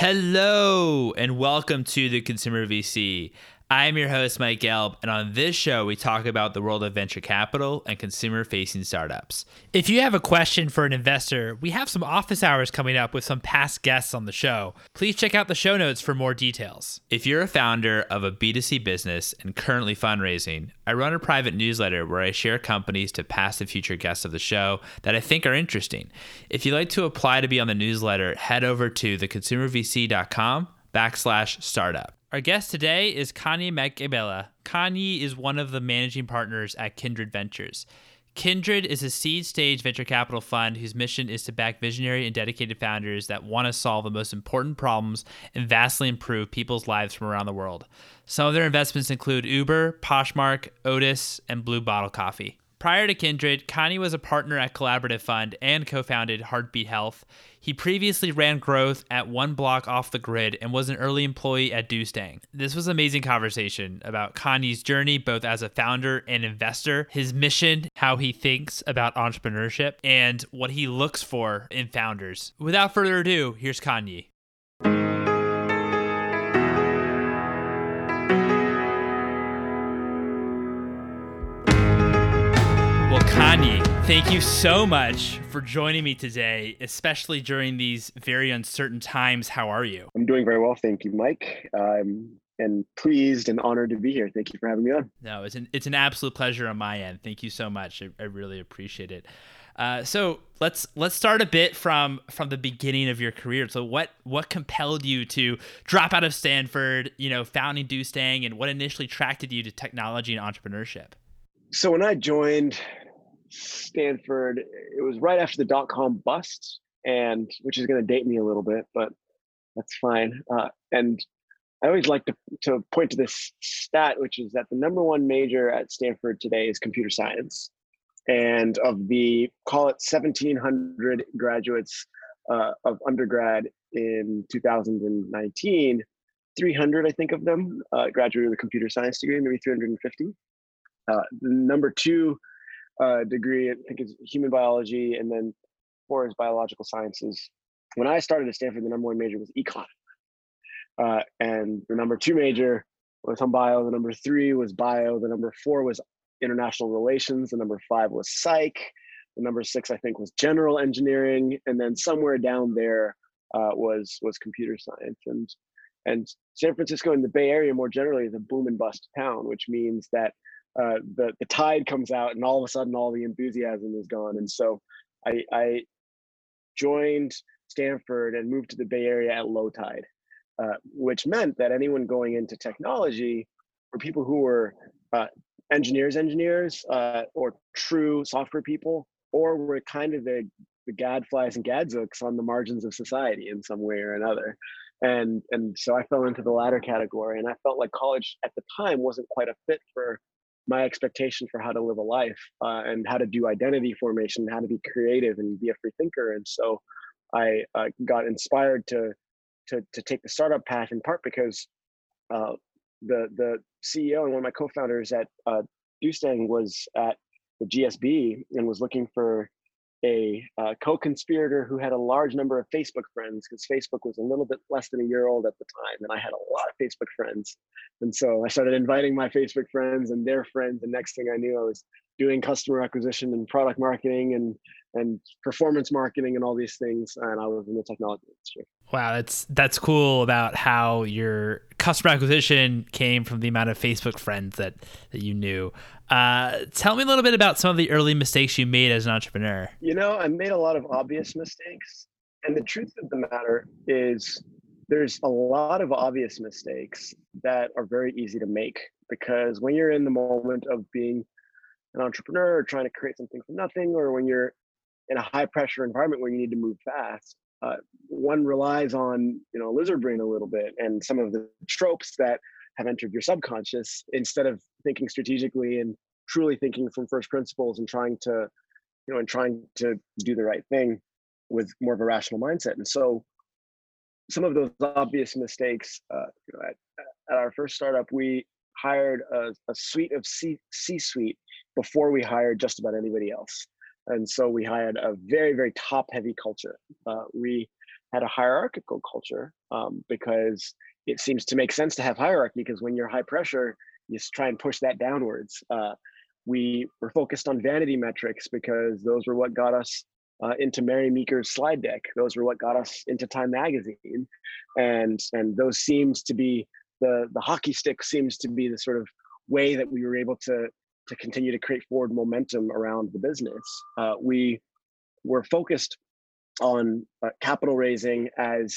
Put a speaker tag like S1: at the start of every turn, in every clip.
S1: Hello, and welcome to the Consumer VC. I'm your host, Mike Gelb, and on this show, we talk about the world of venture capital and consumer facing startups. If you have a question for an investor, we have some office hours coming up with some past guests on the show. Please check out the show notes for more details. If you're a founder of a B2C business and currently fundraising, I run a private newsletter where I share companies to past and future guests of the show that I think are interesting. If you'd like to apply to be on the newsletter, head over to theconsumervc.com backslash startup. Our guest today is Kanyi Maqubela. Kanyi is one of the managing partners at Kindred Ventures. Kindred is a seed stage venture capital fund whose mission is to back visionary and dedicated founders that want to solve the most important problems and vastly improve people's lives from around the world. Some of their investments include Uber, Poshmark, Otis, and Blue Bottle Coffee. Prior to Kindred, Kanyi was a partner at Collaborative Fund and co founded Heartbeat Health. He previously ran growth at One Block Off the Grid and was an early employee at Doostang. This was an amazing conversation about Kanyi's journey, both as a founder and investor, his mission, how he thinks about entrepreneurship, and what he looks for in founders. Without further ado, here's Kanyi. Thank you so much for joining me today, especially during these very uncertain times. How are you?
S2: I'm doing very well. Thank you, Mike. I'm and pleased and honored to be here. Thank you for having me on.
S1: No, it's an, it's an absolute pleasure on my end. Thank you so much. I, I really appreciate it. Uh, so let's let's start a bit from from the beginning of your career. So what what compelled you to drop out of Stanford, you know, founding Doostang, and what initially attracted you to technology and entrepreneurship?
S2: So when I joined Stanford, it was right after the dot com bust, and which is going to date me a little bit, but that's fine. Uh, and I always like to, to point to this stat, which is that the number one major at Stanford today is computer science. And of the, call it 1,700 graduates uh, of undergrad in 2019, 300, I think, of them uh, graduated with a computer science degree, maybe 350. Uh, number two uh, degree, I think is human biology, and then four is biological sciences. When I started at Stanford, the number one major was econ, uh, and the number two major was hum bio. The number three was bio. The number four was international relations. The number five was psych. The number six, I think, was general engineering, and then somewhere down there uh, was was computer science. And and San Francisco and the Bay Area more generally is a boom and bust town, which means that uh, the the tide comes out and all of a sudden all the enthusiasm is gone. And so i i joined stanford and moved to the bay area at low tide uh, which meant that anyone going into technology were people who were uh, engineers engineers uh, or true software people or were kind of the the gadflies and gadzooks on the margins of society in some way or another. And and so i fell into the latter category and i felt like college at the time wasn't quite a fit for my expectation for how to live a life uh, and how to do identity formation, how to be creative and be a free thinker. And so I uh, got inspired to, to, to take the startup path in part because uh, the, the CEO and one of my co-founders at uh, Doostang was at the GSB and was looking for a uh, co-conspirator who had a large number of Facebook friends because Facebook was a little bit less than a year old at the time, and I had a lot of Facebook friends. And so I started inviting my Facebook friends and their friends, The next thing I knew, I was doing customer acquisition and product marketing and and performance marketing and all these things, and I was in the technology industry.
S1: Wow, that's that's cool about how your customer acquisition came from the amount of Facebook friends that that you knew. Uh, tell me a little bit about some of the early mistakes you made as an entrepreneur.
S2: You know, I made a lot of obvious mistakes, and the truth of the matter is, there's a lot of obvious mistakes that are very easy to make because when you're in the moment of being an entrepreneur or trying to create something from nothing, or when you're in a high pressure environment where you need to move fast, uh, one relies on you know lizard brain a little bit and some of the tropes that have entered your subconscious instead of thinking strategically and truly thinking from first principles and trying to you know and trying to do the right thing with more of a rational mindset. And so some of those obvious mistakes uh, you know, at, at our first startup we hired a, a suite of C, C-suite before we hired just about anybody else and so we had a very very top heavy culture uh, we had a hierarchical culture um, because it seems to make sense to have hierarchy because when you're high pressure, you try and push that downwards. Uh, we were focused on vanity metrics because those were what got us uh, into Mary Meeker's slide deck. Those were what got us into Time Magazine, and and those seems to be the the hockey stick seems to be the sort of way that we were able to to continue to create forward momentum around the business. Uh, we were focused on uh, capital raising as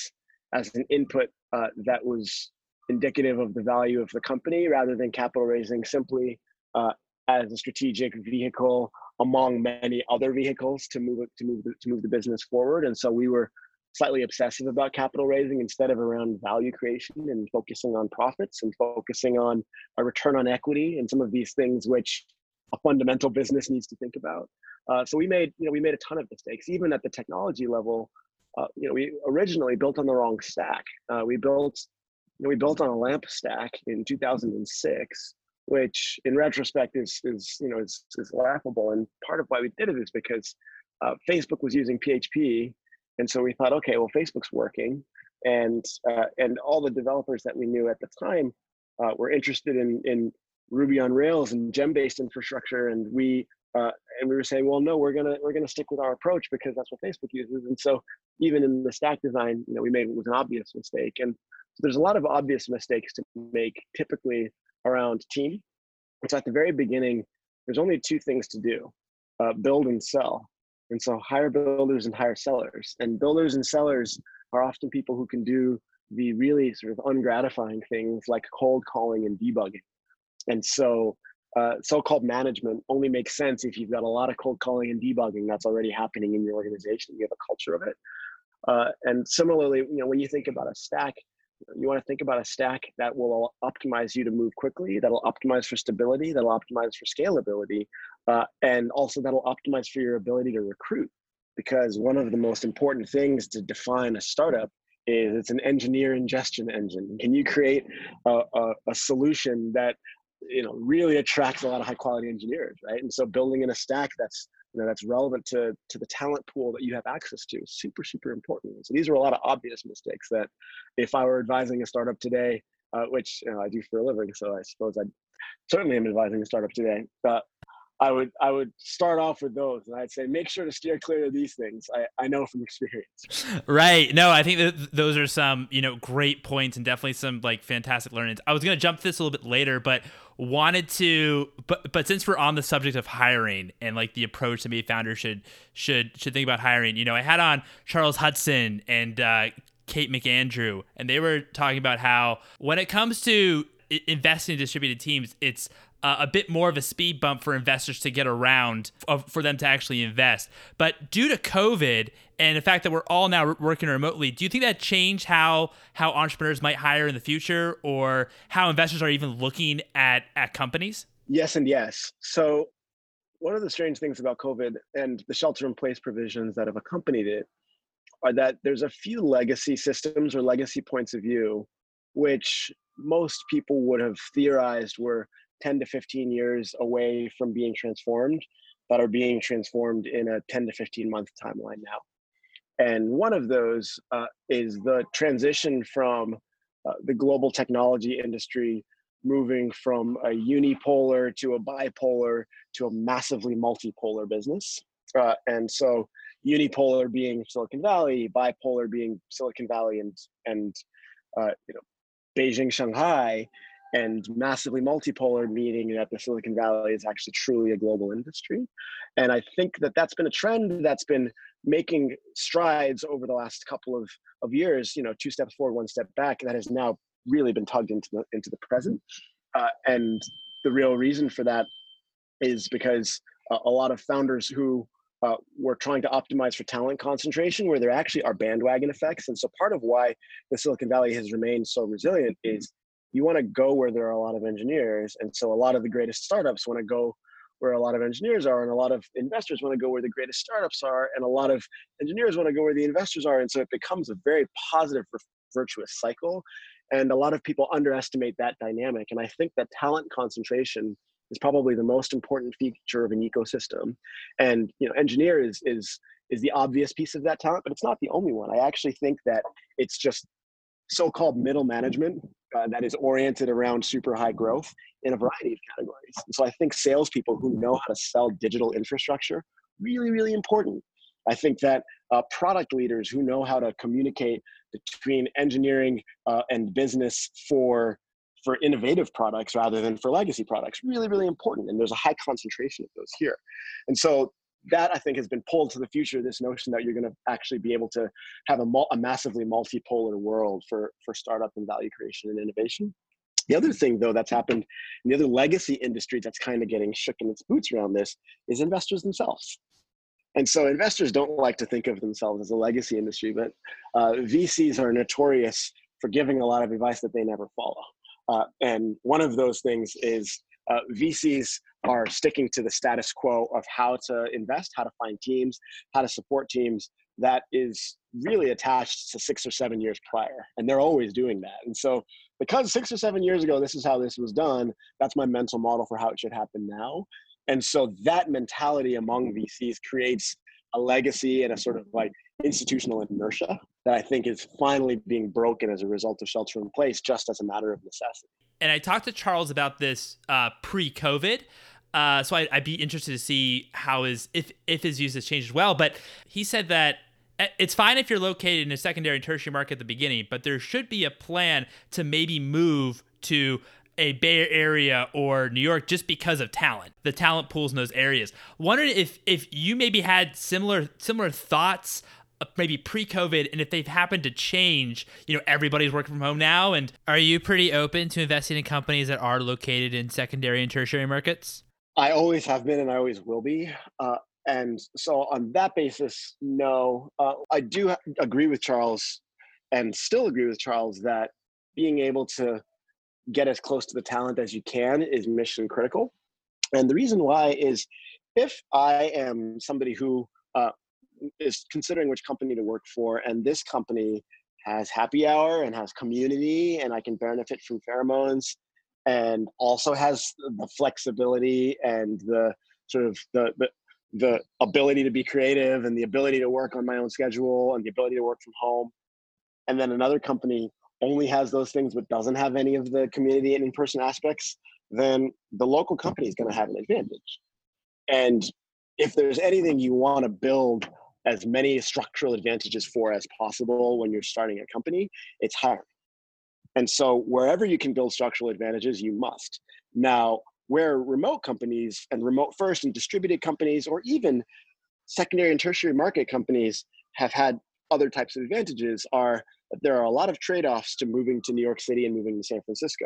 S2: as an input uh, that was indicative of the value of the company rather than capital raising simply uh, as a strategic vehicle among many other vehicles to move to move the, to move the business forward and so we were slightly obsessive about capital raising instead of around value creation and focusing on profits and focusing on a return on equity and some of these things which a fundamental business needs to think about. Uh, so we made you know we made a ton of mistakes even at the technology level uh, you know we originally built on the wrong stack. Uh, we built you know, we built on a lamp stack in 2006 which in retrospect is is you know is, is laughable. And part of why we did it is because uh, facebook was using php and so we thought okay well facebook's working and uh, and all the developers that we knew at the time uh, were interested in in ruby on rails and gem based infrastructure and we uh, and we were saying well no we're gonna we're gonna stick with our approach because that's what facebook uses and so even in the stack design you know we made it was an obvious mistake and so there's a lot of obvious mistakes to make typically around team. So at the very beginning, there's only two things to do uh, build and sell. And so hire builders and hire sellers. And builders and sellers are often people who can do the really sort of ungratifying things like cold calling and debugging. And so uh, so-called management only makes sense if you've got a lot of cold calling and debugging that's already happening in your organization. You have a culture of it. Uh, and similarly, you know, when you think about a stack, you want to think about a stack that will optimize you to move quickly that'll optimize for stability that'll optimize for scalability uh, and also that'll optimize for your ability to recruit because one of the most important things to define a startup is it's an engineer ingestion engine. Can you create a, a, a solution that you know really attracts a lot of high quality engineers right? And so building in a stack that's you know that's relevant to to the talent pool that you have access to is super super important. So these are a lot of obvious mistakes that if i were advising a startup today uh, which you know, i do for a living so i suppose i certainly am advising a startup today but I would I would start off with those, and I'd say make sure to steer clear of these things. I, I know from experience.
S1: Right. No, I think that those are some you know great points and definitely some like fantastic learnings. I was gonna jump this a little bit later, but wanted to but but since we're on the subject of hiring and like the approach that maybe founders should should should think about hiring, you know, I had on Charles Hudson and uh, Kate McAndrew, and they were talking about how when it comes to investing in distributed teams, it's uh, a bit more of a speed bump for investors to get around of, for them to actually invest. But due to COVID and the fact that we're all now working remotely, do you think that changed how how entrepreneurs might hire in the future, or how investors are even looking at at companies?
S2: Yes, and yes. So one of the strange things about COVID and the shelter-in-place provisions that have accompanied it are that there's a few legacy systems or legacy points of view which most people would have theorized were 10 to 15 years away from being transformed that are being transformed in a 10 to 15 month timeline now. And one of those uh, is the transition from uh, the global technology industry moving from a unipolar to a bipolar to a massively multipolar business. Uh, and so unipolar being Silicon Valley, bipolar being Silicon Valley and, and uh, you know, Beijing, Shanghai, and massively multipolar, meaning that the Silicon Valley is actually truly a global industry. And I think that that's been a trend that's been making strides over the last couple of, of years, you know, two steps forward, one step back, that has now really been tugged into the, into the present. Uh, and the real reason for that is because a lot of founders who uh, were trying to optimize for talent concentration where there actually are bandwagon effects. And so part of why the Silicon Valley has remained so resilient is you want to go where there are a lot of engineers. And so a lot of the greatest startups want to go where a lot of engineers are, and a lot of investors want to go where the greatest startups are, and a lot of engineers want to go where the investors are. And so it becomes a very positive, virtuous cycle. And a lot of people underestimate that dynamic. And I think that talent concentration is probably the most important feature of an ecosystem. And you know, engineer is is is the obvious piece of that talent, but it's not the only one. I actually think that it's just so-called middle management uh, that is oriented around super high growth in a variety of categories. And so I think salespeople who know how to sell digital infrastructure really, really important. I think that uh, product leaders who know how to communicate between engineering uh, and business for for innovative products rather than for legacy products really really important and there's a high concentration of those here and so that I think has been pulled to the future. This notion that you're going to actually be able to have a, a massively multipolar world for for startup and value creation and innovation. The other thing, though, that's happened in the other legacy industry that's kind of getting shook in its boots around this is investors themselves. And so investors don't like to think of themselves as a legacy industry, but uh, VCs are notorious for giving a lot of advice that they never follow. Uh, and one of those things is uh, VCs are sticking to the status quo of how to invest, how to find teams, how to support teams that is really attached to six or seven years prior. And they're always doing that. And so, because six or seven years ago, this is how this was done, that's my mental model for how it should happen now. And so, that mentality among VCs creates a legacy and a sort of like institutional inertia that I think is finally being broken as a result of shelter in place, just as a matter of necessity.
S1: And I talked to Charles about this uh, pre-COVID. Uh, so I, would be interested to see how his if if his use has changed as well. But he said that eh, it's fine if you're located in a secondary and tertiary market at the beginning, but there should be a plan to maybe move to a Bay Area or New York just because of talent, the talent pools in those areas. Wondering if if you maybe had similar similar thoughts uh, maybe pre-COVID and if they've happened to change, you know, everybody's working from home now. And are you pretty open to investing in companies that are located in secondary and tertiary markets?
S2: I always have been, and I always will be. Uh, and so, on that basis, no. Uh, I do agree with Charles, and still agree with Charles that being able to get as close to the talent as you can is mission critical. And the reason why is if I am somebody who uh, is considering which company to work for, and this company has happy hour and has community, and I can benefit from pheromones and also has the flexibility and the sort of the, the the ability to be creative and the ability to work on my own schedule and the ability to work from home. And then another company only has those things but doesn't have any of the community and in-person aspects then the local company is going to have an advantage. And if there's anything you want to build as many structural advantages for as possible when you're starting a company it's hiring and so wherever you can build structural advantages, you must. Now, where remote companies and remote first and distributed companies, or even secondary and tertiary market companies have had other types of advantages are there are a lot of trade-offs to moving to New York City and moving to San Francisco.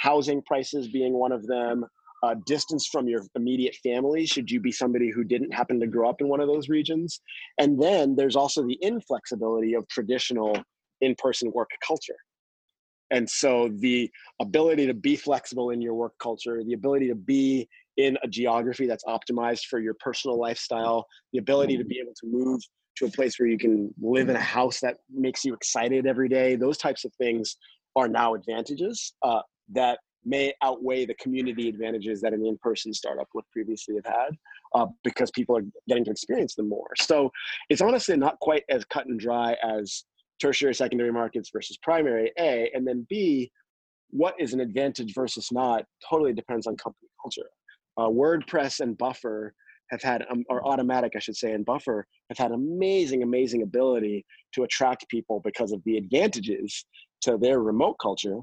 S2: Housing prices being one of them, uh, distance from your immediate family, should you be somebody who didn't happen to grow up in one of those regions. And then there's also the inflexibility of traditional in-person work culture and so the ability to be flexible in your work culture the ability to be in a geography that's optimized for your personal lifestyle the ability to be able to move to a place where you can live in a house that makes you excited every day those types of things are now advantages uh, that may outweigh the community advantages that an in-person startup would previously have had uh, because people are getting to experience them more. So it's honestly not quite as cut and dry as tertiary secondary markets versus primary a and then b what is an advantage versus not totally depends on company culture. Uh, wordpress and buffer have had um, or Automattic i should say and buffer have had amazing amazing ability to attract people because of the advantages to their remote culture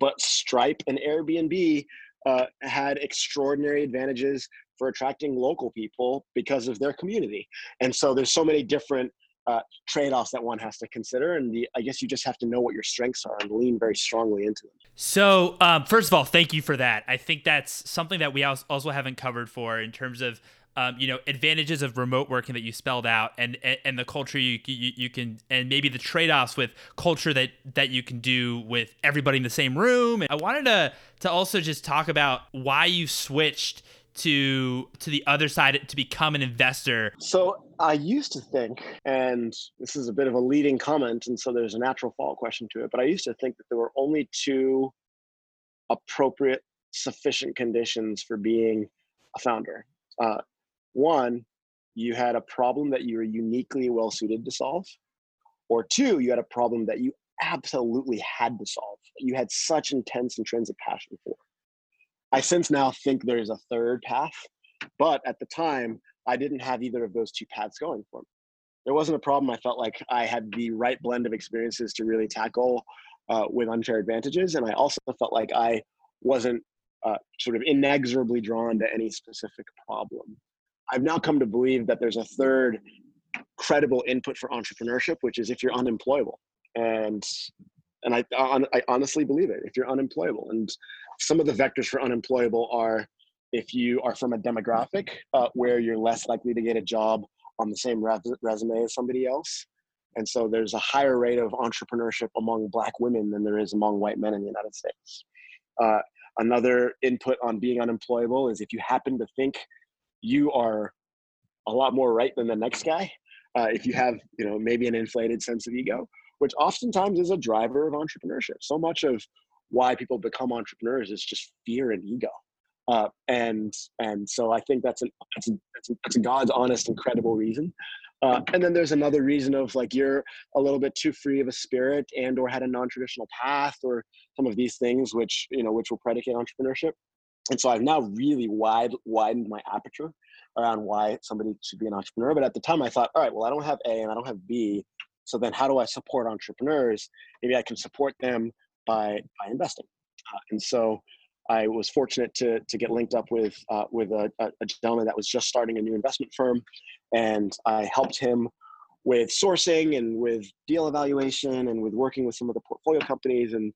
S2: but stripe and airbnb uh, had extraordinary advantages for attracting local people because of their community. And so there's so many different uh, trade-offs that one has to consider and the, i guess you just have to know what your strengths are and lean very strongly into them.
S1: So um, first of all thank you for that. I think that's something that we also haven't covered for in terms of um, you know advantages of remote working that you spelled out and and, and the culture you, you, you can and maybe the trade-offs with culture that that you can do with everybody in the same room. And i wanted to to also just talk about why you switched to to the other side to become an investor?
S2: So I used to think, and this is a bit of a leading comment, and so there's a natural follow question to it, but I used to think that there were only two appropriate, sufficient conditions for being a founder. Uh, one, you had a problem that you were uniquely well suited to solve, or two, you had a problem that you absolutely had to solve. You had such intense intrinsic passion for. I since now think there's a third path, but at the time, I didn't have either of those two paths going for me. There wasn't a problem I felt like I had the right blend of experiences to really tackle uh, with unfair advantages. And I also felt like I wasn't uh, sort of inexorably drawn to any specific problem. I've now come to believe that there's a third credible input for entrepreneurship, which is if you're unemployable. And and I, I honestly believe it. If you're unemployable, and some of the vectors for unemployable are if you are from a demographic uh, where you're less likely to get a job on the same res- resume as somebody else. And so there's a higher rate of entrepreneurship among black women than there is among white men in the United States. Uh, another input on being unemployable is if you happen to think you are a lot more right than the next guy, uh, if you have, you know, maybe an inflated sense of ego, which oftentimes is a driver of entrepreneurship. So much of why people become entrepreneurs is just fear and ego. Uh, and and so I think that's an that's, a, that's, a, that's a God's honest, incredible reason. Uh, and then there's another reason of like you're a little bit too free of a spirit and or had a non-traditional path or some of these things which you know which will predicate entrepreneurship. And so I've now really wide widened my aperture around why somebody should be an entrepreneur. But at the time I thought, all right, well I don't have A and I don't have B. So then how do I support entrepreneurs? Maybe I can support them by by investing. Uh, and so I was fortunate to to get linked up with uh, with a, a, gentleman that was just starting a new investment firm, and I helped him with sourcing and with deal evaluation and with working with some of the portfolio companies and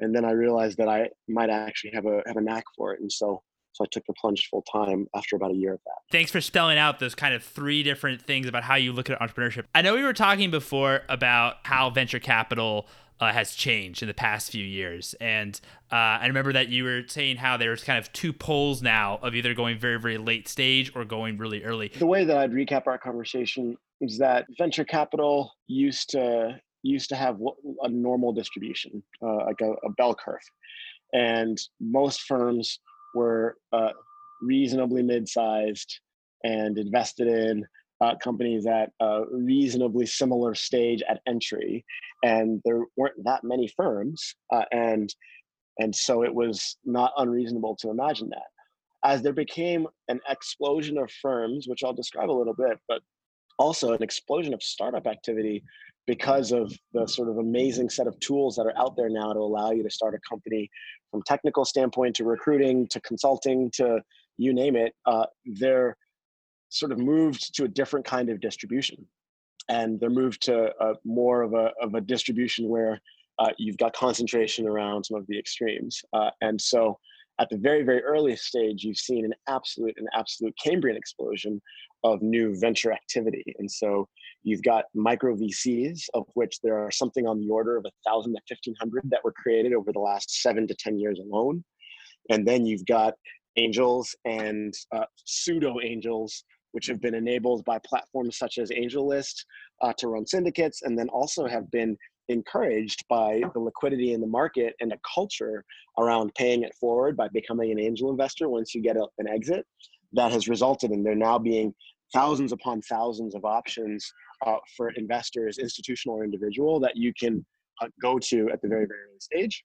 S2: and then I realized that I might actually have a have a knack for it, and so so I took the plunge full time after about a year of that.
S1: Thanks for spelling out those kind of three different things about how you look at entrepreneurship. I know we were talking before about how venture capital uh, has changed in the past few years. And uh, I remember that you were saying how there's kind of two poles now of either going very, very late stage or going really early.
S2: The way that I'd recap our conversation is that venture capital used to used to have a normal distribution, uh, like a, a, bell curve, and most firms were uh, reasonably mid-sized and invested in uh, companies at a reasonably similar stage at entry, and there weren't that many firms, uh, and and so it was not unreasonable to imagine that. As there became an explosion of firms, which I'll describe a little bit, but also an explosion of startup activity because of the sort of amazing set of tools that are out there now to allow you to start a company from technical standpoint to recruiting to consulting to you name it uh, they're sort of moved to a different kind of distribution. And they're moved to a, more of a, of a distribution where uh, you've got concentration around some of the extremes. Uh, and so at the very very earliest stage you've seen an absolute an absolute cambrian explosion of new venture activity. And so you've got micro vcs of which there are something on the order of a thousand to 1500 that were created over the last seven to ten years alone. And then you've got angels and uh, pseudo angels which have been enabled by platforms such as AngelList uh, to run syndicates, and then also have been encouraged by the liquidity in the market and a culture around paying it forward by becoming an angel investor once you get a, an exit. That has resulted in there now being thousands upon thousands of options uh, for investors, institutional or individual, that you can uh, go to at the very, very early stage.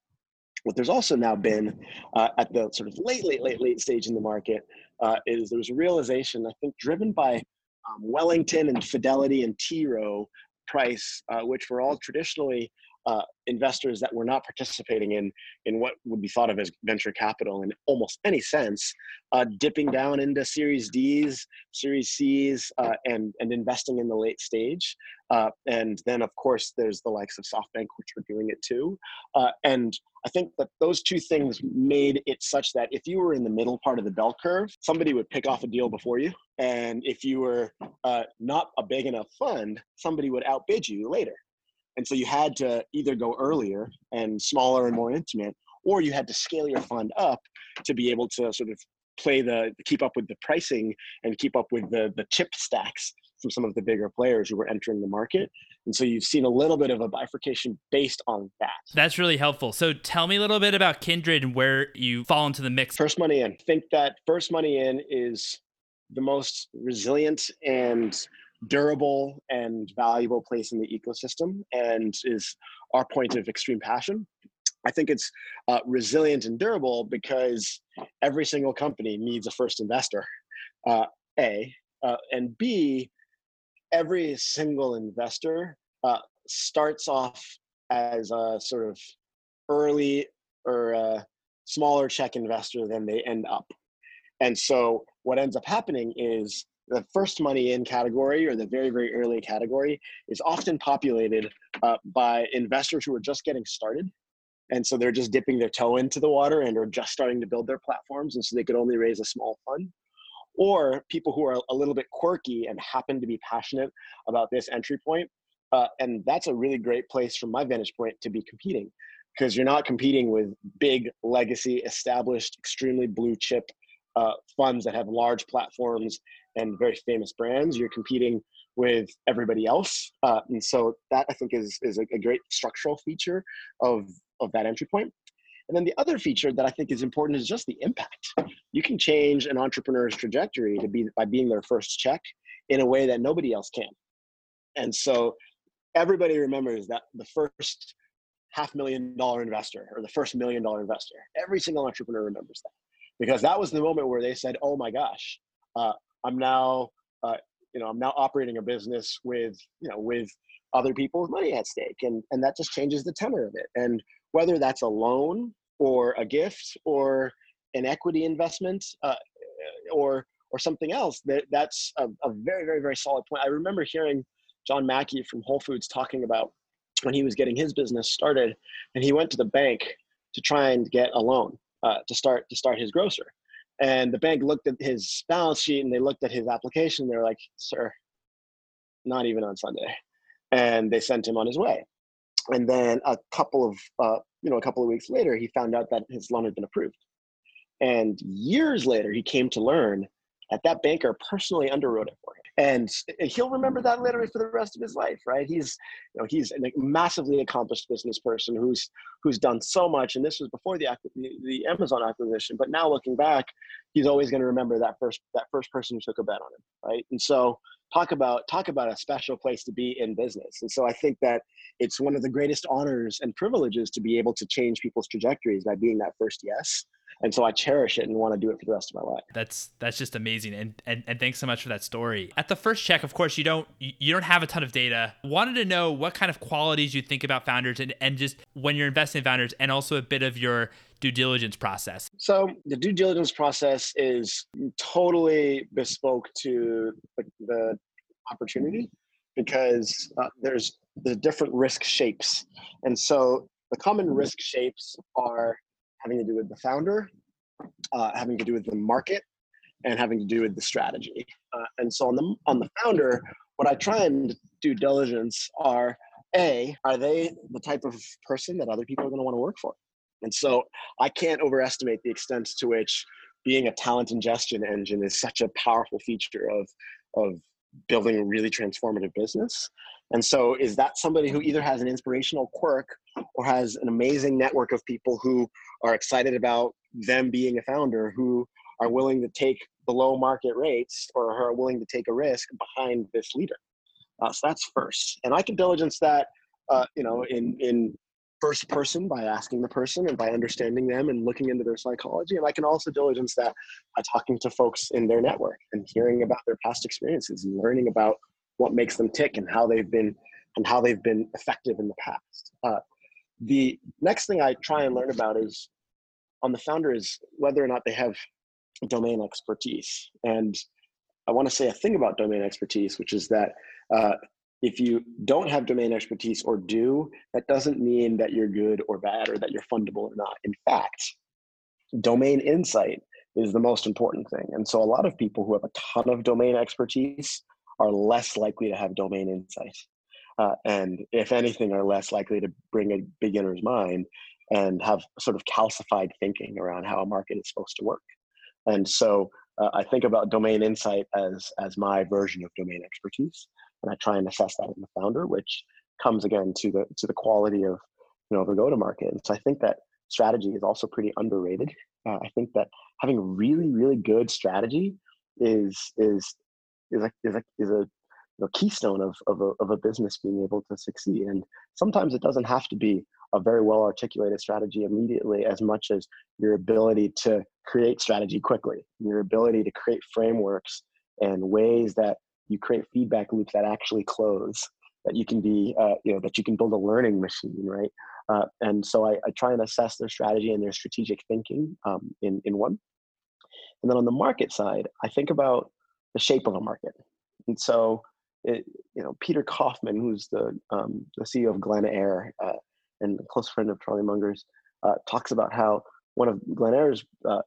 S2: What there's also now been uh, at the sort of late, late, late, late stage in the market uh, is there was a realization, I think, driven by um, Wellington and Fidelity and T. Rowe Price, uh, which were all traditionally uh, investors that were not participating in in what would be thought of as venture capital in almost any sense, uh, dipping down into Series D's, Series C's, uh, and and investing in the late stage. Uh, and then of course there's the likes of SoftBank, which are doing it too. Uh, and I think that those two things made it such that if you were in the middle part of the bell curve, somebody would pick off a deal before you. And if you were uh, not a big enough fund, somebody would outbid you later. And so you had to either go earlier and smaller and more intimate, or you had to scale your fund up to be able to sort of play the keep up with the pricing and keep up with the the chip stacks from some of the bigger players who were entering the market. And so you've seen a little bit of a bifurcation based on that.
S1: That's really helpful. So tell me a little bit about Kindred and where you fall into the mix.
S2: First money in. think that first money in is the most resilient and durable and valuable place in the ecosystem and is our point of extreme passion. I think it's uh, resilient and durable because every single company needs a first investor, uh, A, uh, and B, every single investor uh, starts off as a sort of early or a smaller check investor than they end up. And so what ends up happening is the first money in category or the very, very early category is often populated uh, by investors who are just getting started. And so they're just dipping their toe into the water and are just starting to build their platforms. And so they could only raise a small fund. Or people who are a little bit quirky and happen to be passionate about this entry point. Uh, and that's a really great place from my vantage point to be competing because you're not competing with big legacy established extremely blue chip uh, funds that have large platforms and very famous brands. You're competing with everybody else, uh, and so that I think is is a, a, great structural feature of of that entry point. And then the other feature that I think is important is just the impact. You can change an entrepreneur's trajectory to be by being their first check in a way that nobody else can. And so everybody remembers that the first half million dollar investor or the first million dollar investor. Every single entrepreneur remembers that because that was the moment where they said, "Oh my gosh, uh, I'm now, uh, you know, I'm now operating a business with, you know, with other people's money at stake, and and that just changes the tenor of it. And whether that's a loan or a gift or an equity investment uh, or or something else, that that's a, a very very very solid point. I remember hearing John Mackey from Whole Foods talking about when he was getting his business started, and he went to the bank to try and get a loan uh, to start to start his grocer. And the bank looked at his balance sheet and they looked at his application. They were like, "Sir, not even on Sunday," and they sent him on his way. And then a couple of uh, you know a couple of weeks later, he found out that his loan had been approved. And years later, he came to learn that that banker personally underwrote it for him. And he'll remember that literally for the rest of his life right? He's you know he's a massively accomplished business person who's who's done so much and this was before the the amazon acquisition but now looking back he's always going to remember that first that first person who took a bet on him right? And so talk about talk about a special place to be in business. And so i think that it's one of the greatest honors and privileges to be able to change people's trajectories by being that first yes and so I cherish it and want to do it for the rest of my life.
S1: That's that's just amazing, and and, and thanks so much for that story. At the first check, of course, you don't you don't have a ton of data. Wanted to know what kind of qualities you think about founders, and and just when you're investing in founders, and also a bit of your due diligence process.
S2: So the due diligence process is totally bespoke to the, the opportunity because uh, there's the different risk shapes, and so the common risk shapes are having to do with the founder, uh, having to do with the market, and having to do with the strategy. Uh, and so on the on the founder, what I try and do diligence are a are they the type of person that other people are going to want to work for, and so I can't overestimate the extent to which being a talent ingestion engine is such a powerful feature of of building a really transformative business. And so, is that somebody who either has an inspirational quirk or has an amazing network of people who are excited about them being a founder, who are willing to take below market rates or are willing to take a risk behind this leader? Uh, so that's first, and I can diligence that, uh, you know, in in first person by asking the person and by understanding them and looking into their psychology. And I can also diligence that by talking to folks in their network and hearing about their past experiences and learning about what makes them tick and how they've been and how they've been effective in the past. Uh, the next thing I try and learn about is on the founder is whether or not they have domain expertise. And I want to say a thing about domain expertise, which is that uh, if you don't have domain expertise or do, that doesn't mean that you're good or bad or that you're fundable or not. In fact, domain insight is the most important thing. And so a lot of people who have a ton of domain expertise are less likely to have domain insight. Uh, and if anything, are less likely to bring a beginner's mind and have sort of calcified thinking around how a market is supposed to work. And so uh, I think about domain insight as as my version of domain expertise, and I try and assess that in the founder, which comes again to the to the quality of you know the go to market. And so I think that strategy is also pretty underrated. Uh, I think that having really really good strategy is is is a is a, is a you know, keystone of of a, of a business being able to succeed. And sometimes it doesn't have to be a very well articulated strategy immediately, as much as your ability to create strategy quickly, your ability to create frameworks and ways that you create feedback loops that actually close that you can be uh, you know that you can build a learning machine right uh, and so I, I, try and assess their strategy and their strategic thinking um, in, in one and then on the market side i think about the shape of a market. And so it, you know peter kaufman who's the, um, the ceo of Glenair uh, and a close friend of charlie munger's uh, talks about how one of Glenair's uh,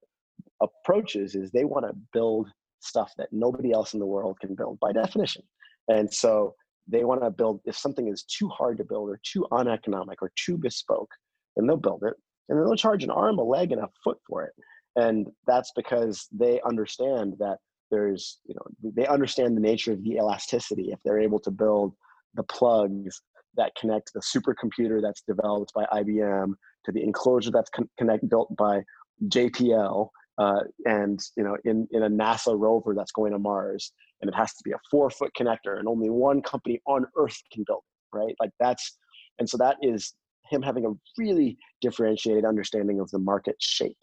S2: approaches is they want to build stuff that nobody else in the world can build by definition. And so they want to build if something is too hard to build or too uneconomic or too bespoke then they'll build it. And then they'll charge an arm a leg and a foot for it. And that's because they understand that there's you know they understand the nature of the elasticity if they're able to build the plugs that connect the supercomputer that's developed by IBM to the enclosure that's con- connect built by JPL uh, and you know in in a NASA rover that's going to Mars and it has to be a four foot connector and only one company on earth can build it right? Like that's and so that is him having a really differentiated understanding of the market shape.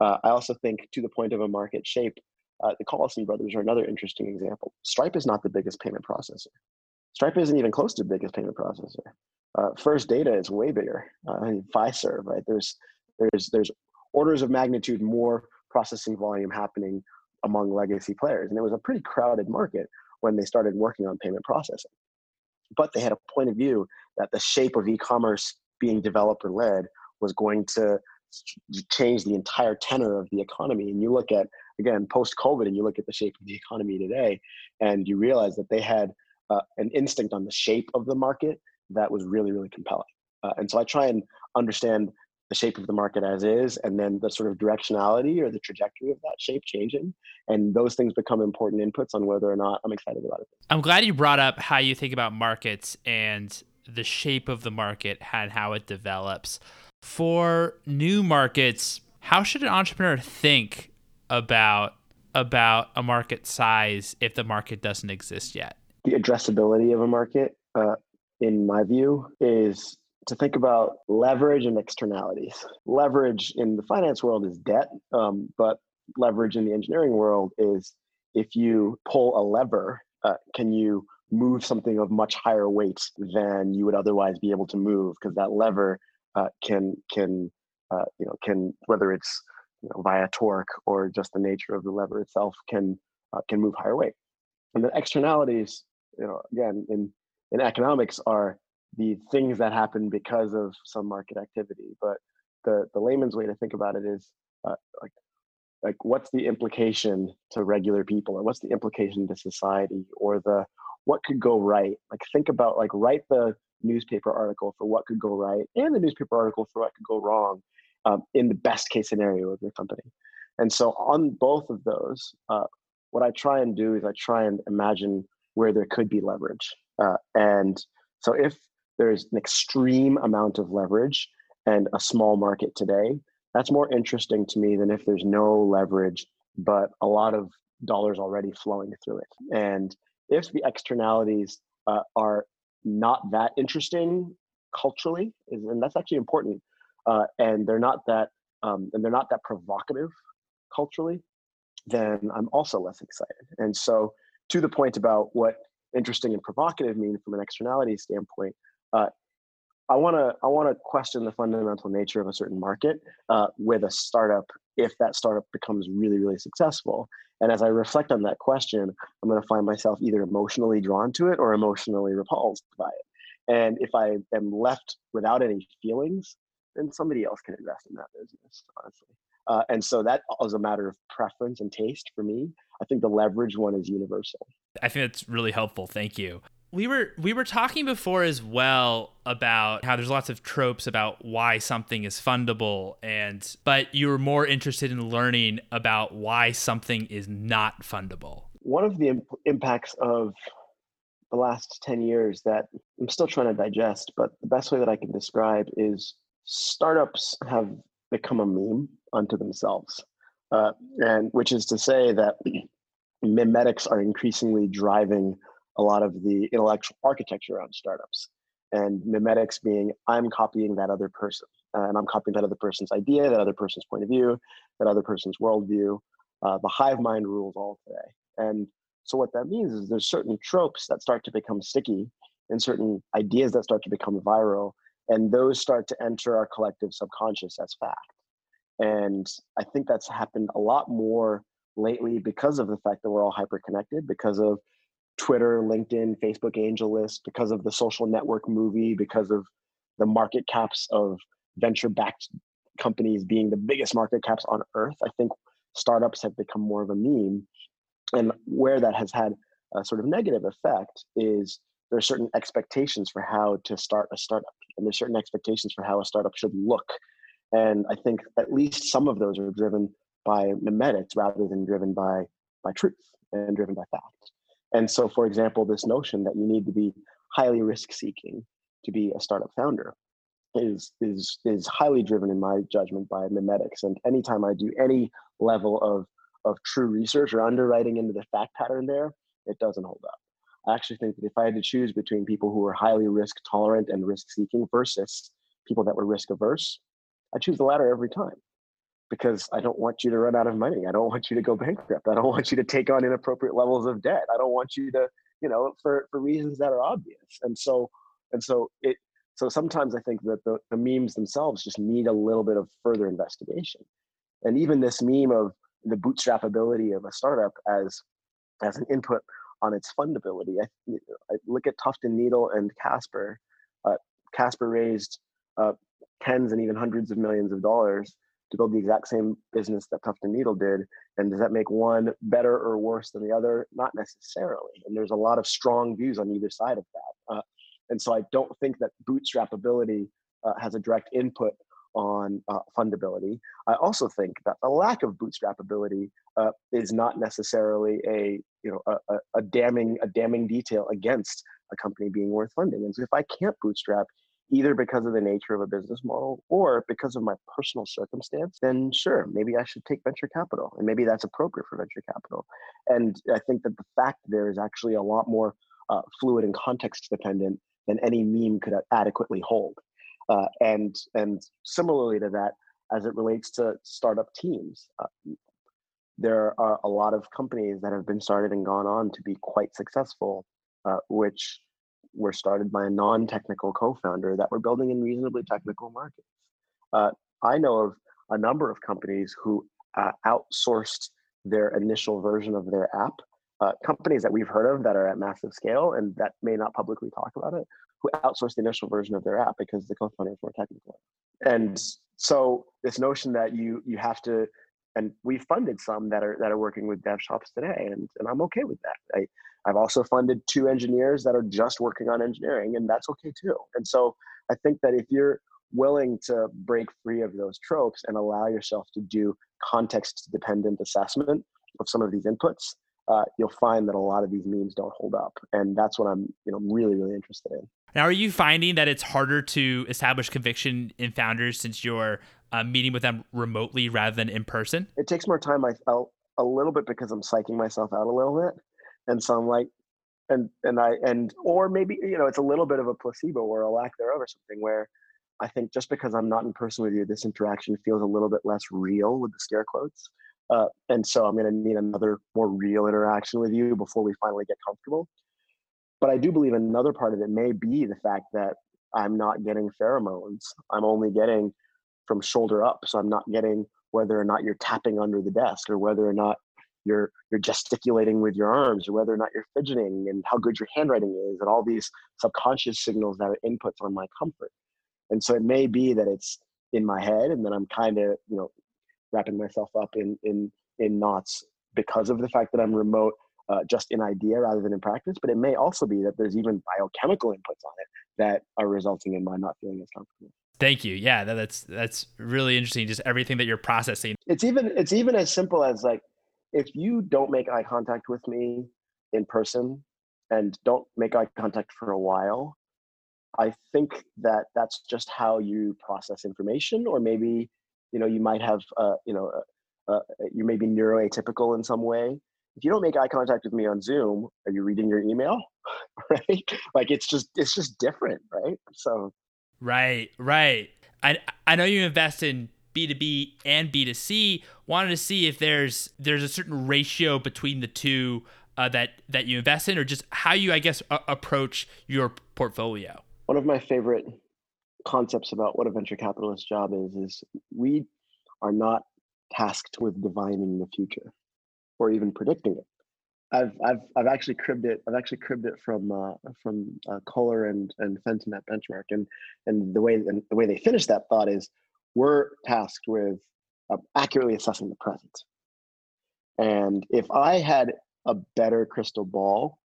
S2: Uh, i also think to the point of a market shape uh, the collison brothers are another interesting example stripe is not the biggest payment processor stripe isn't even close to the biggest payment processor uh, first data is way bigger uh, fiserv right there's there's there's orders of magnitude more processing volume happening among legacy players. And it was a pretty crowded market when they started working on payment processing. But they had a point of view that the shape of e commerce being developer led was going to change the entire tenor of the economy. And you look at, again, post COVID, and you look at the shape of the economy today, and you realize that they had uh, an instinct on the shape of the market that was really, really compelling. Uh, and so I try and understand the shape of the market as is and then the sort of directionality or the trajectory of that shape changing and those things become important inputs on whether or not i'm excited about it
S1: i'm glad you brought up how you think about markets and the shape of the market and how it develops for new markets how should an entrepreneur think about about a market size if the market doesn't exist yet
S2: the addressability of a market uh, in my view is to think about leverage and externalities. Leverage in the finance world is debt, um, but leverage in the engineering world is if you pull a lever, uh, can you move something of much higher weight than you would otherwise be able to move? Because that lever uh, can can uh, you know can whether it's you know, via torque or just the nature of the lever itself can uh, can move higher weight. And the externalities, you know, again in in economics are the things that happen because of some market activity. But the the layman's way to think about it is uh, like like what's the implication to regular people or what's the implication to society or the what could go right like think about like write the newspaper article for what could go right and the newspaper article for what could go wrong um, in the best case scenario of your company and so on both of those uh, what i try and do is i try and imagine where there could be leverage uh, and so if there's an extreme amount of leverage and a small market today, that's more interesting to me than if there's no leverage, but a lot of dollars already flowing through it. And if the externalities uh, are not that interesting culturally, and that's actually important, uh, and they're not that um, and they're not that provocative culturally, then I'm also less excited. And so, to the point about what interesting and provocative mean from an externality standpoint, uh, I want to I want to question the fundamental nature of a certain market uh, with a startup if that startup becomes really really successful. And as I reflect on that question, I'm going to find myself either emotionally drawn to it or emotionally repulsed by it. And if I am left without any feelings, then somebody else can invest in that business, honestly. Uh, and so that is a matter of preference and taste for me. I think the leverage one is universal.
S1: I think that's really helpful. Thank you we were we were talking before as well about how there's lots of tropes about why something is fundable and but you were more interested in learning about why something is not fundable
S2: one of the imp- impacts of the last 10 years that i'm still trying to digest but the best way that i can describe is startups have become a meme unto themselves uh, and which is to say that mimetics are increasingly driving a lot of the intellectual architecture around startups. And mimetics being I'm copying that other person, uh, and I'm copying that other person's idea, that other person's point of view, that other person's worldview. Uh, the hive mind rules all today. And so what that means is there's certain tropes that start to become sticky and certain ideas that start to become viral and those start to enter our collective subconscious as fact. And i think that's happened a lot more lately because of the fact that we're all hyper connected because of twitter linkedin facebook AngelList because of the social network movie because of the market caps of venture backed companies being the biggest market caps on earth. I think startups have become more of a meme. And where that has had a sort of negative effect is there are certain expectations for how to start a startup and there's certain expectations for how a startup should look. And i think at least some of those are driven by mimetics rather than driven by by truth and driven by fact. And so for example this notion that you need to be highly risk seeking to be a startup founder is is is highly driven in my judgment by mimetics. And anytime i do any level of of true research or underwriting into the fact pattern there it doesn't hold up I actually think that if I had to choose between people who were highly risk tolerant and risk seeking versus people that were risk averse, I choose the latter every time because I don't want you to run out of money. I don't want you to go bankrupt. I don't want you to take on inappropriate levels of debt. I don't want you to, you know, for, for reasons that are obvious. And so, and so it, so sometimes I think that the, the memes themselves just need a little bit of further investigation. And even this meme of the bootstrapability of a startup as, as an input on its fundability. I, I look at Tuft and Needle and Casper. Uh, Casper raised uh, tens and even hundreds of millions of dollars to build the exact same business that Tuft and Needle did. And does that make one better or worse than the other? Not necessarily. And there's a lot of strong views on either side of that. Uh, and so I don't think that bootstrapability uh, has a direct input on uh, fundability. I also think that the lack of bootstrapability uh, is not necessarily a you know a, a, a, damning a damning detail against a company being worth funding. And so if I can't bootstrap either because of the nature of a business model or because of my personal circumstance, then sure, maybe I should take venture capital, and maybe that's appropriate for venture capital. And I think that the fact there is actually a lot more uh, fluid and context dependent than any meme could adequately hold. Uh, and and similarly to that, as it relates to startup teams, uh, there are a lot of companies that have been started and gone on to be quite successful, uh, which were started by a non-technical co-founder that were building in reasonably technical markets. Uh, I know of a number of companies who uh, outsourced their initial version of their app uh, companies that we've heard of that are at massive scale and that may not publicly talk about it, who outsourced the initial version of their app because the co-founders were technical. And mm-hmm. so this notion that you you have to, and we've funded some that are that are working with dev shops today, and and I'm okay with that. I I've also funded two engineers that are just working on engineering, and that's okay too. And so I think that if you're willing to break free of those tropes and allow yourself to do context dependent assessment of some of these inputs uh, you'll find that a lot of these memes don't hold up, and that's what I'm, you know, really, really interested in.
S1: Now, are you finding that it's harder to establish conviction in founders since you're uh, meeting with them remotely rather than in person?
S2: It takes more time. I felt a little bit because I'm psyching myself out a little bit, and so I'm like, and and I and or maybe you know it's a little bit of a placebo or a lack thereof or something where I think just because I'm not in person with you, this interaction feels a little bit less real with the scare quotes. Uh, and so I'm going to need another more real interaction with you before we finally get comfortable. But I do believe another part of it may be the fact that I'm not getting pheromones. I'm only getting from shoulder up. So I'm not getting whether or not you're tapping under the desk or whether or not you're you're gesticulating with your arms or whether or not you're fidgeting and how good your handwriting is and all these subconscious signals that are inputs on my comfort. And so it may be that it's in my head and then I'm kind of, you know, wrapping myself up in in in knots because of the fact that I'm remote, uh, just in idea rather than in practice. But it may also be that there's even biochemical inputs on it that are resulting in my not feeling as comfortable.
S1: Thank you. Yeah, that's that's really interesting. Just everything that you're processing.
S2: It's even it's even as simple as like if you don't make eye contact with me in person and don't make eye contact for a while, I think that that's just how you process information, or maybe you know you might have uh, you know uh, uh, you may be neuroatypical in some way if you don't make eye contact with me on Zoom, are you reading your email? right? Like it's just it's just different, right? So
S1: Right, right. I I know you invest in B2B and B2C. Wanted to see if there's there's a certain ratio between the two uh, that that you invest in, or just how you, I guess, a- approach your portfolio.
S2: One of my favorite concepts about what a venture capitalist job is is we are not tasked with divining the future or even predicting it. I've I've I've actually cribbed it. I've actually cribbed it from uh, from uh, Cohler and and Fenton at Benchmark, and and the way and the way they finish that thought is we're tasked with uh, accurately assessing the present. And if I had a better crystal ball,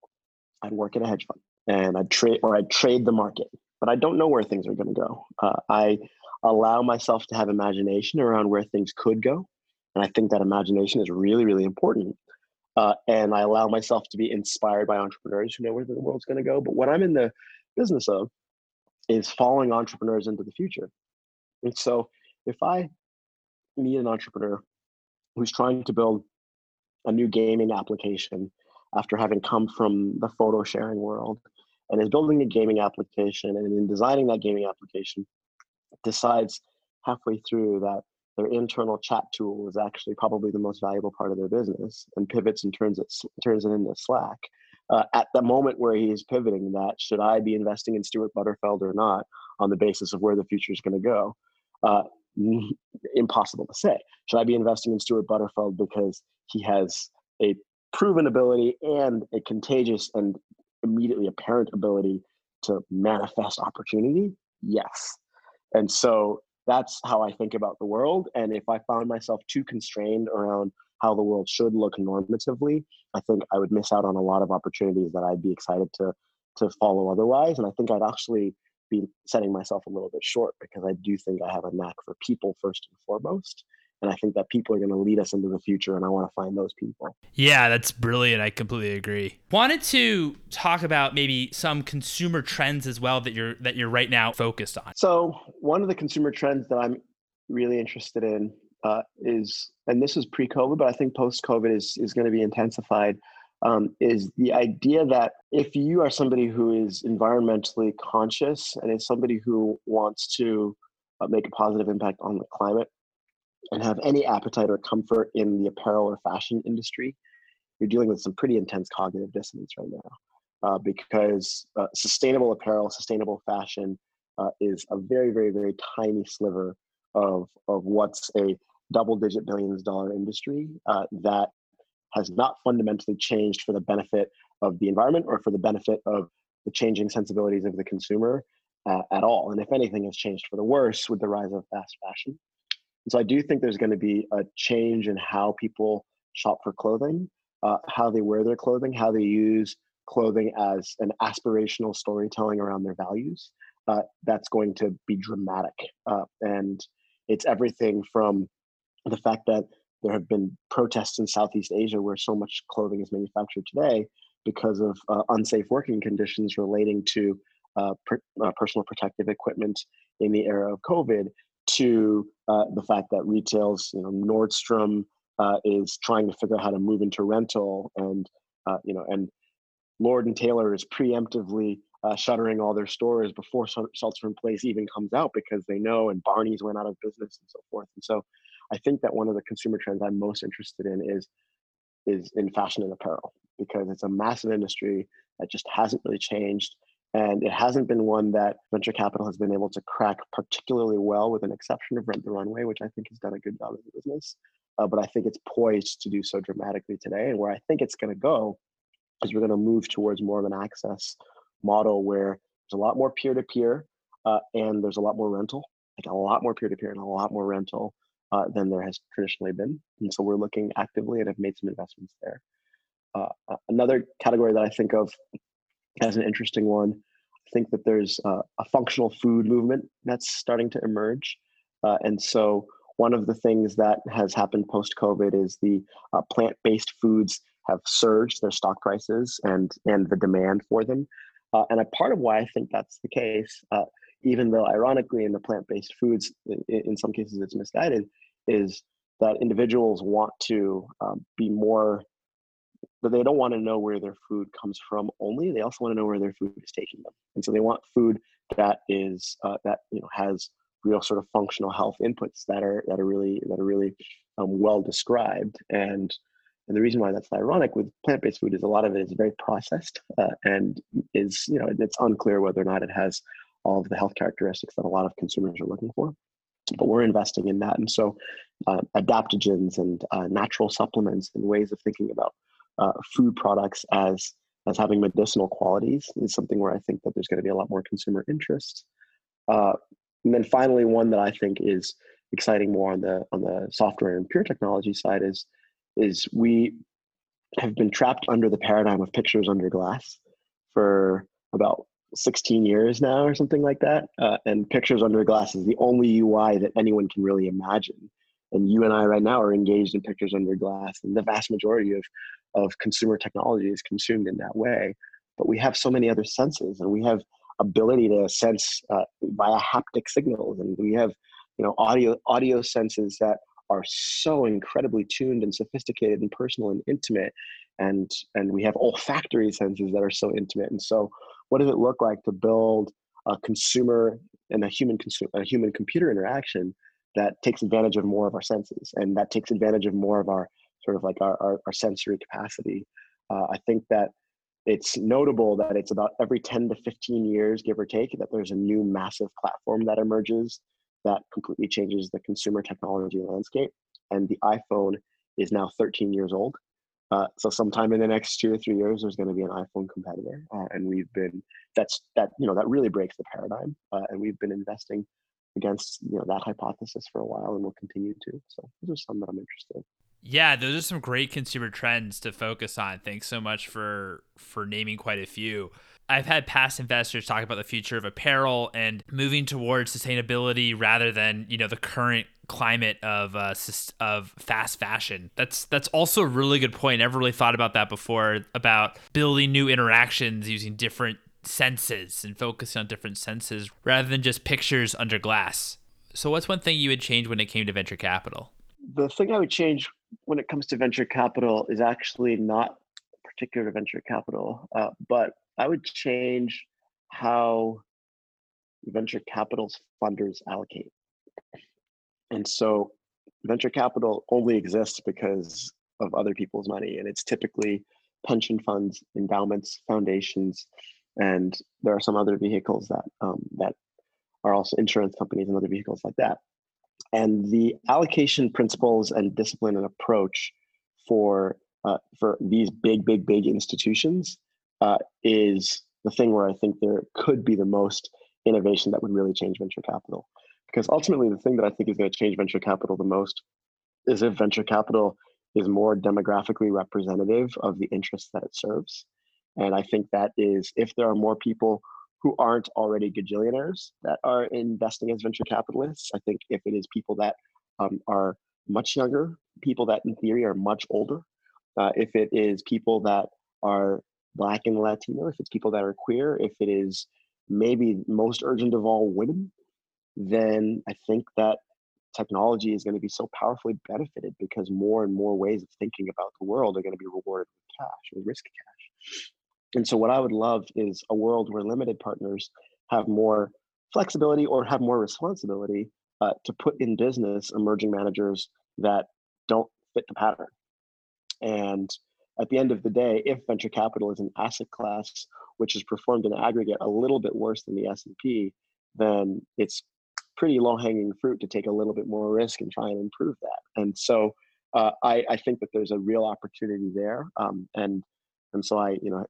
S2: I'd work in a hedge fund and I'd trade or I'd trade the market. But I don't know where things are going to go. Uh, I allow myself to have imagination around where things could go, and I think that imagination is really, really important. Uh, and I allow myself to be inspired by entrepreneurs who know where the world's going to go. But what I'm in the business of is following entrepreneurs into the future. And so if I meet an entrepreneur who's trying to build a new gaming application after having come from the photo sharing world and is building a gaming application and in designing that gaming application decides halfway through that their internal chat tool is actually probably the most valuable part of their business and pivots and turns it turns it into slack uh, at the moment where he is pivoting that should i be investing in stuart butterfield or not on the basis of where the future is going to go uh, impossible to say. Should I be investing in Stuart Butterfield because he has a proven ability and a contagious and immediately apparent ability to manifest opportunity? Yes. And so that's how I think about the world. And if I found myself too constrained around how the world should look normatively, I think I would miss out on a lot of opportunities that I'd be excited to to follow otherwise. And I think I'd actually be setting myself a little bit short because I do think I have a knack for people first and foremost. And I think that people are going to lead us into the future, and I want to find those people.
S1: Yeah, that's brilliant. I completely agree. Wanted to talk about maybe some consumer trends as well that you're that you're right now focused on.
S2: So one of the consumer trends that I'm really interested in uh, is, and this is pre-COVID, but I think post-COVID is is going to be intensified um, is the idea that if you are somebody who is environmentally conscious and is somebody who wants to uh, make a positive impact on the climate and have any appetite or comfort in the apparel or fashion industry, you're dealing with some pretty intense cognitive dissonance right now. Uh, because uh, sustainable apparel, sustainable fashion uh, is a very, very, very tiny sliver of, of what's a double digit billions dollar industry uh, that has not fundamentally changed for the benefit of the environment or for the benefit of the changing sensibilities of the consumer uh, at all. And if anything, has changed for the worse with the rise of fast fashion. And so I do think there's going to be a change in how people shop for clothing, uh, how they wear their clothing, how they use clothing as an aspirational storytelling around their values. Uh, that's going to be dramatic. Uh, and it's everything from the fact that there have been protests in Southeast Asia where so much clothing is manufactured today because of uh, unsafe working conditions relating to uh, per, uh, personal protective equipment in the era of COVID, to uh, the fact that retails, you know, Nordstrom uh, is trying to figure out how to move into rental, and uh, you know, and Lord and Taylor is preemptively shuttering all their stores before shelter in place even comes out because they know, and Barney's went out of business and so forth, and so I think that one of the consumer trends I'm most interested in is is in fashion and apparel because it's a massive industry that just hasn't really changed and it hasn't been one that venture capital has been able to crack particularly well with an exception of rent the runway which i think has done a good job as a business uh, but i think it's poised to do so dramatically today and where i think it's going to go is we're going to move towards more of an access model where there's a lot more peer-to-peer uh, and there's a lot more rental like a lot more peer-to-peer and a lot more rental uh, than there has traditionally been. And so we're looking actively and have made some investments there. Uh, another category that I think of as an interesting one, I think that there's uh, a functional food movement that's starting to emerge. Uh, and so one of the things that has happened post COVID is the uh, plant based foods have surged their stock prices and, and the demand for them. Uh, and a part of why I think that's the case, even though ironically in the plant-based foods in, in, some cases it's misguided is that individuals want to um, be more but they don't want to know where their food comes from only. They also want to know where their food is taking them, and so they want food that is uh, that you know has real sort of functional health inputs that are that are really that are really um, well described. And and the reason why that's ironic with plant-based food is a lot of it is very processed uh, and is you know it's unclear whether or not it has all of the health characteristics that a lot of consumers are looking for. But we're investing in that. And so uh, adaptogens and uh, natural supplements and ways of thinking about uh, food products as as having medicinal qualities is something where i think that there's going to be a lot more consumer interest. Uh, and then finally, one that I think is exciting more on the on the software and pure technology side is is we have been trapped under the paradigm of pictures under glass for about 16 years now or something like that. Uh, and pictures under glass is the only ui that anyone can really imagine. And you and i right now are engaged in pictures under glass and the vast majority of of consumer technology is consumed in that way but we have so many other senses and we have ability to sense uh, via haptic signals, and we have you know audio audio senses that are so incredibly tuned and sophisticated and personal and intimate, and and we have olfactory senses that are so intimate. And so, what does it look like to build a consumer and a human consumer a human computer interaction that takes advantage of more of our senses and that takes advantage of more of our sort of like our, our, our sensory capacity. Uh, I think that it's notable that it's about every 10 to 15 years, give or take, that there's a new massive platform that emerges that completely changes the consumer technology landscape. And the iPhone is now 13 years old. Uh, so sometime in the next two or three years, there's going to be an iPhone competitor, uh, and we've been that's that you know that really breaks the paradigm, uh, and we've been investing against you know that hypothesis for a while, and we'll continue to. So those are some that I'm interested in.
S1: Yeah, those are some great consumer trends to focus on. Thanks so much for for naming quite a few. I've had past investors talk about the future of apparel and moving towards sustainability rather than you know the current climate of uh, of fast fashion. That's that's also a really good point. Never really thought about that before about building new interactions using different senses and focusing on different senses rather than just pictures under glass. So, what's one thing you would change when it came to venture capital?
S2: The thing I would change when it comes to venture capital is actually not particular to venture capital, uh, but I would change how venture capital's funders allocate. And so venture capital only exists because of other people's money, and it's typically pension funds, endowments, foundations, and there are some other vehicles that um, that are also insurance companies and other vehicles like that. And the allocation principles and discipline and approach for uh, for these big, big, big institutions uh, is the thing where I think there could be the most innovation that would really change venture capital. Because ultimately, the thing that I think is going to change venture capital the most is if venture capital is more demographically representative of the interests that it serves. And I think that is if there are more people who aren't already gajillionaires that are investing as venture capitalists. I think if it is people that um, are much younger, people that in theory are much older, uh, if it is people that are Black and Latino, if it's people that are queer, if it is maybe most urgent of all women, then I think that technology is going to be so powerfully benefited because more and more ways of thinking about the world are going to be rewarded with cash, with risk cash. And so, what I would love is a world where limited partners have more flexibility or have more responsibility uh, to put in business emerging managers that don't fit the pattern. And at the end of the day, if venture capital is an asset class which is performed in aggregate a little bit worse than the S&P, then it's pretty low-hanging fruit to take a little bit more risk and try and improve that. And so uh, I, I, think that there's a real opportunity there. Um, and and so I, you know,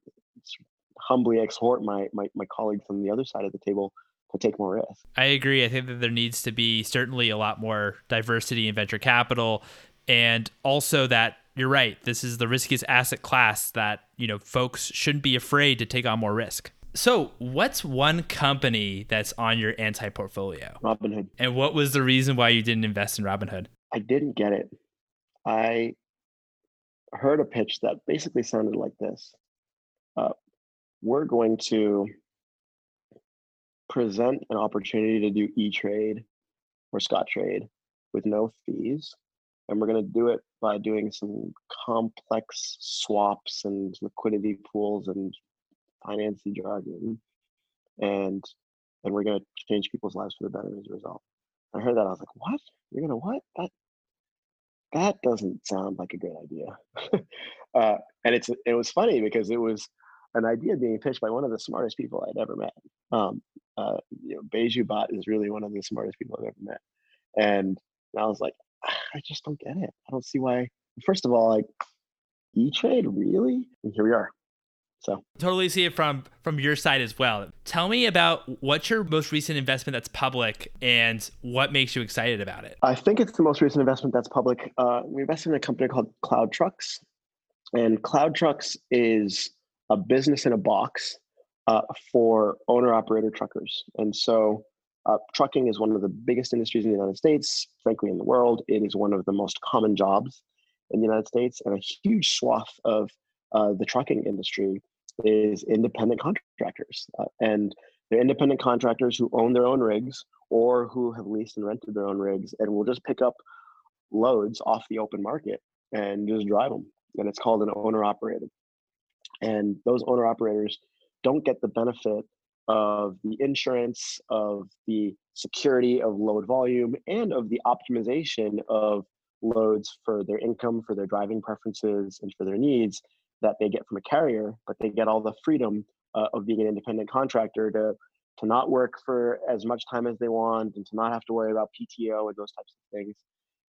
S2: humbly exhort my, my my colleagues on the other side of the table to take more risk.
S1: I agree. I think that there needs to be certainly a lot more diversity in venture capital, and also that you're right. This is the riskiest asset class that you know folks shouldn't be afraid to take on more risk. So, what's one company that's on your anti portfolio?
S2: Robinhood.
S1: And what was the reason why you didn't invest in Robinhood?
S2: I didn't get it. I heard a pitch that basically sounded like this uh, we're going to present an opportunity to do E-Trade or Scottrade with no fees and we're going to do it by doing some complex swaps and liquidity pools and financy jargon, and and we're going to change people's lives for the better as a result. I heard that I was like, what? You're gonna what? That that doesn't sound like a good idea. uh, and it's it was funny because it was an idea being pitched by one of the smartest people I'd ever met. Um, uh, you know, Baiju Bhatt is really one of the smartest people I've ever met, and I was like, I just don't get it. I don't see why. First of all, like E Trade, really? And here we are. So
S1: totally see it from from your side as well. Tell me about what's your most recent investment that's public and what makes you excited about it.
S2: I think it's the most recent investment that's public. Uh, we invested in a company called Cloud Trucks, and Cloud Trucks is a business in a box uh, for owner operator truckers. And so uh, trucking is one of the biggest industries in the United States, frankly, in the world. It is one of the most common jobs in the United States, and a huge swath of uh, the trucking industry is independent contractors. Uh, and they're independent contractors who own their own rigs or who have leased and rented their own rigs and will just pick up loads off the open market and just drive them. And it's called an owner operated. And those owner operators don't get the benefit of the insurance, of the security of load volume, and of the optimization of loads for their income, for their driving preferences, and for their needs that they get from a carrier, but they get all the freedom uh, of being an independent contractor to to not work for as much time as they want and to not have to worry about PTO and those types of things.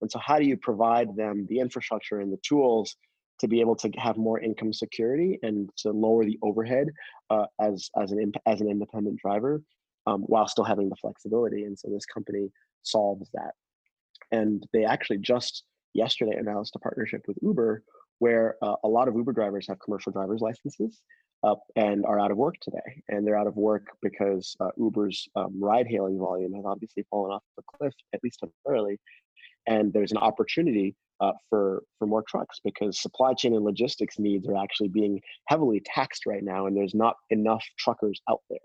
S2: And so, how do you provide them the infrastructure and the tools to be able to have more income security and to lower the overhead uh, as as an as an independent driver um, while still having the flexibility? And so, this company solves that. And they actually just yesterday announced a partnership with Uber where uh, a lot of Uber drivers have commercial driver's licenses uh, and are out of work today. And they're out of work because uh, Uber's um, ride hailing volume has obviously fallen off the cliff, at least temporarily. And there's an opportunity uh, for, for more trucks because supply chain and logistics needs are actually being heavily taxed right now, and there's not enough truckers out there.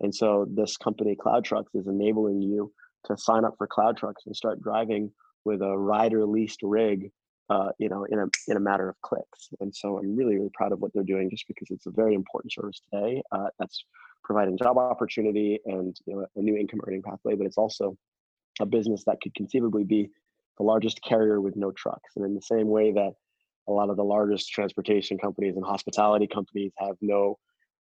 S2: And so this company, Cloud Trucks, is enabling you to sign up for Cloud Trucks and start driving with a rider leased rig uh, you know, in a in a matter of clicks. And so I'm really really proud of what they're doing, just because it's a very important service today. Uh, that's providing job opportunity and you know, a new income earning pathway, but it's also a business that could conceivably be the largest carrier with no trucks. And in the same way that a lot of the largest transportation companies and hospitality companies have no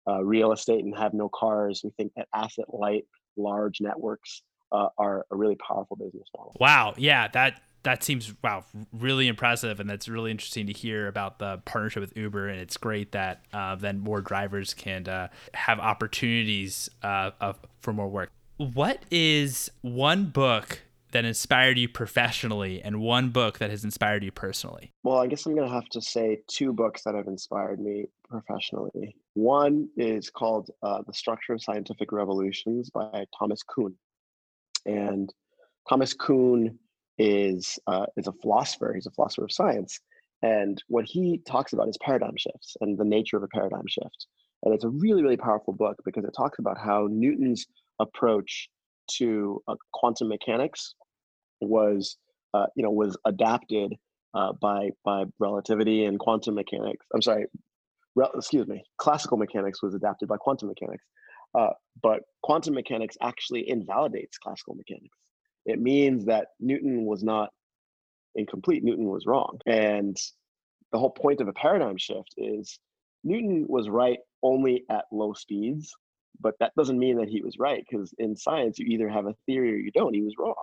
S2: uh, real estate and have no cars, we think that asset light, large networks uh, are a really powerful business model.
S1: Wow. Yeah. That that seems wow really impressive and that's really interesting to hear about the partnership with uber and it's great that uh, then more drivers can uh, have opportunities uh, of, for more work what is one book that inspired you professionally and one book that has inspired you personally
S2: well i guess i'm going to have to say two books that have inspired me professionally one is called uh, the structure of scientific revolutions by thomas kuhn and thomas kuhn is uh, is a philosopher. He's a philosopher of science, and what he talks about is paradigm shifts and the nature of a paradigm shift. And it's a really really powerful book because it talks about how Newton's approach to uh, quantum mechanics was uh, you know was adapted uh, by by relativity and quantum mechanics. I'm sorry, re- excuse me. Classical mechanics was adapted by quantum mechanics, uh, but quantum mechanics actually invalidates classical mechanics it means that Newton was not incomplete. Newton was wrong. And the whole point of a paradigm shift is Newton was right only at low speeds, but that doesn't mean that he was right because in science, you either have a theory or you don't. He was wrong.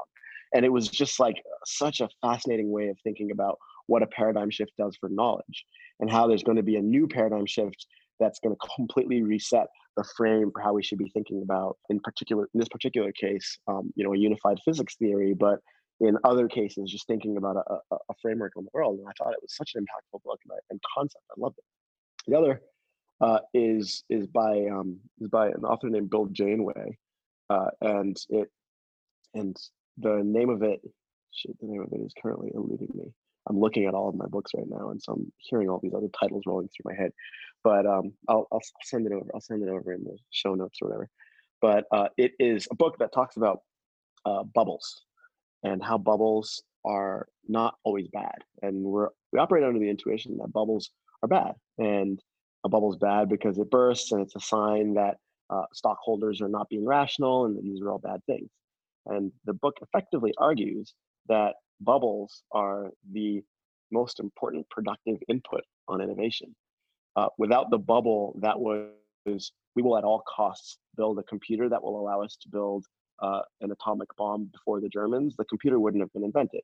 S2: And it was just like such a fascinating way of thinking about what a paradigm shift does for knowledge and how there's going to be a new paradigm shift that's going to completely reset the frame for how we should be thinking about in particular in this particular case um, you know a unified physics theory but in other cases just thinking about a, a, framework on the world and i thought it was such an impactful book and, I, and concept i loved it. The other uh, is is by um, is by an author named bill janeway uh, and it and the name of it shit, the name of it is currently eluding me i'm looking at all of my books right now and so i'm hearing all these other titles rolling through my head but um, I'll, I'll send it over. I'll send it over in the show notes or whatever. But uh, it is a book that talks about uh, bubbles and how bubbles are not always bad, and we're we operate under the intuition that bubbles are bad, and a bubble is bad because it bursts, and it's a sign that uh, stockholders are not being rational, and that these are all bad things. And the book effectively argues that bubbles are the most important productive input on innovation. Uh, without the bubble, that was we will at all costs build a computer that will allow us to build uh, an atomic bomb before the Germans. The computer wouldn't have been invented.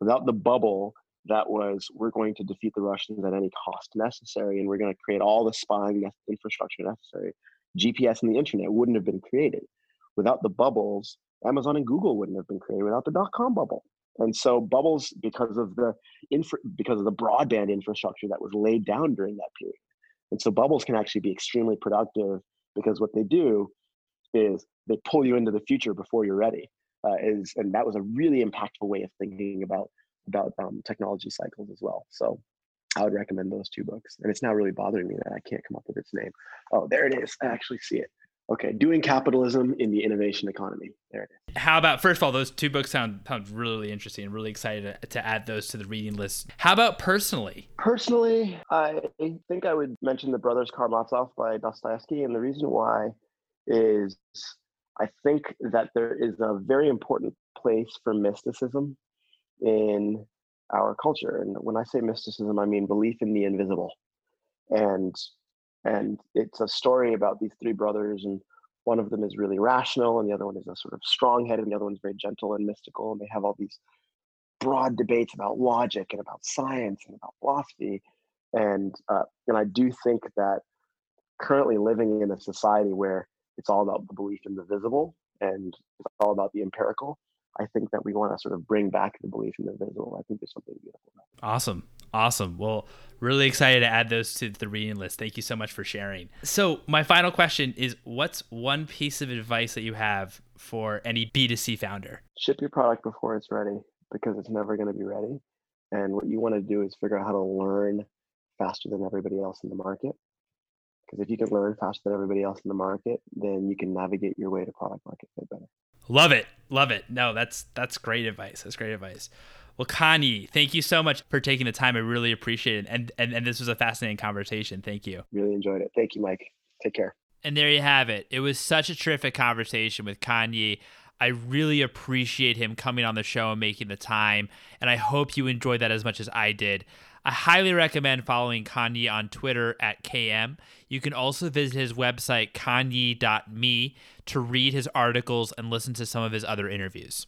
S2: Without the bubble, that was we're going to defeat the Russians at any cost necessary, and we're going to create all the spying infrastructure necessary. GPS and the internet wouldn't have been created. Without the bubbles, Amazon and Google wouldn't have been created without the dot com bubble. And so bubbles, because of the infra- because of the broadband infrastructure that was laid down during that period. And so bubbles can actually be extremely productive because what they do is they pull you into the future before you're ready. Uh, is and that was a really impactful way of thinking about about um, technology cycles as well. So I would recommend those two books. And it's now really bothering me that I can't come up with its name. Oh, there it is. I actually see it. Okay, doing capitalism in the innovation economy. There it is.
S1: How about first of all, those two books sound sound really interesting. I'm really excited to, to add those to the reading list. How about personally?
S2: Personally, I think I would mention The Brothers Karamazov by Dostoevsky, and the reason why is I think that there is a very important place for mysticism in our culture. And when I say mysticism, I mean belief in the invisible. And and it's a story about these three brothers and one of them is really rational and the other one is a sort of strong-headed and the other one's very gentle and mystical and they have all these broad debates about logic and about science and about philosophy. And uh, and i do think that currently living in a society where it's all about the belief in the visible and it's all about the empirical I think that we want to sort of bring back the belief in the visible. I think there's something beautiful.
S1: Awesome. Awesome. Well, really excited to add those to the reading list. Thank you so much for sharing. So, my final question is what's one piece of advice that you have for any B2C founder?
S2: Ship your product before it's ready because it's never going to be ready. And what you want to do is figure out how to learn faster than everybody else in the market. Because if you can learn faster than everybody else in the market, then you can navigate your way to product market fit better.
S1: Love it. Love it. No, that's that's great advice. That's great advice. Well, Yi, thank you so much for taking the time. I really appreciate it. And, and and this was a fascinating conversation. Thank you.
S2: Really enjoyed it. Thank you, Mike. Take care.
S1: And there you have it. It was such a terrific conversation with Kanyi. I really appreciate him coming on the show and making the time. And I hope you enjoyed that as much as I did. I highly recommend following Kanyi on Twitter at KM. You can also visit his website, kanyi.me, to read his articles and listen to some of his other interviews.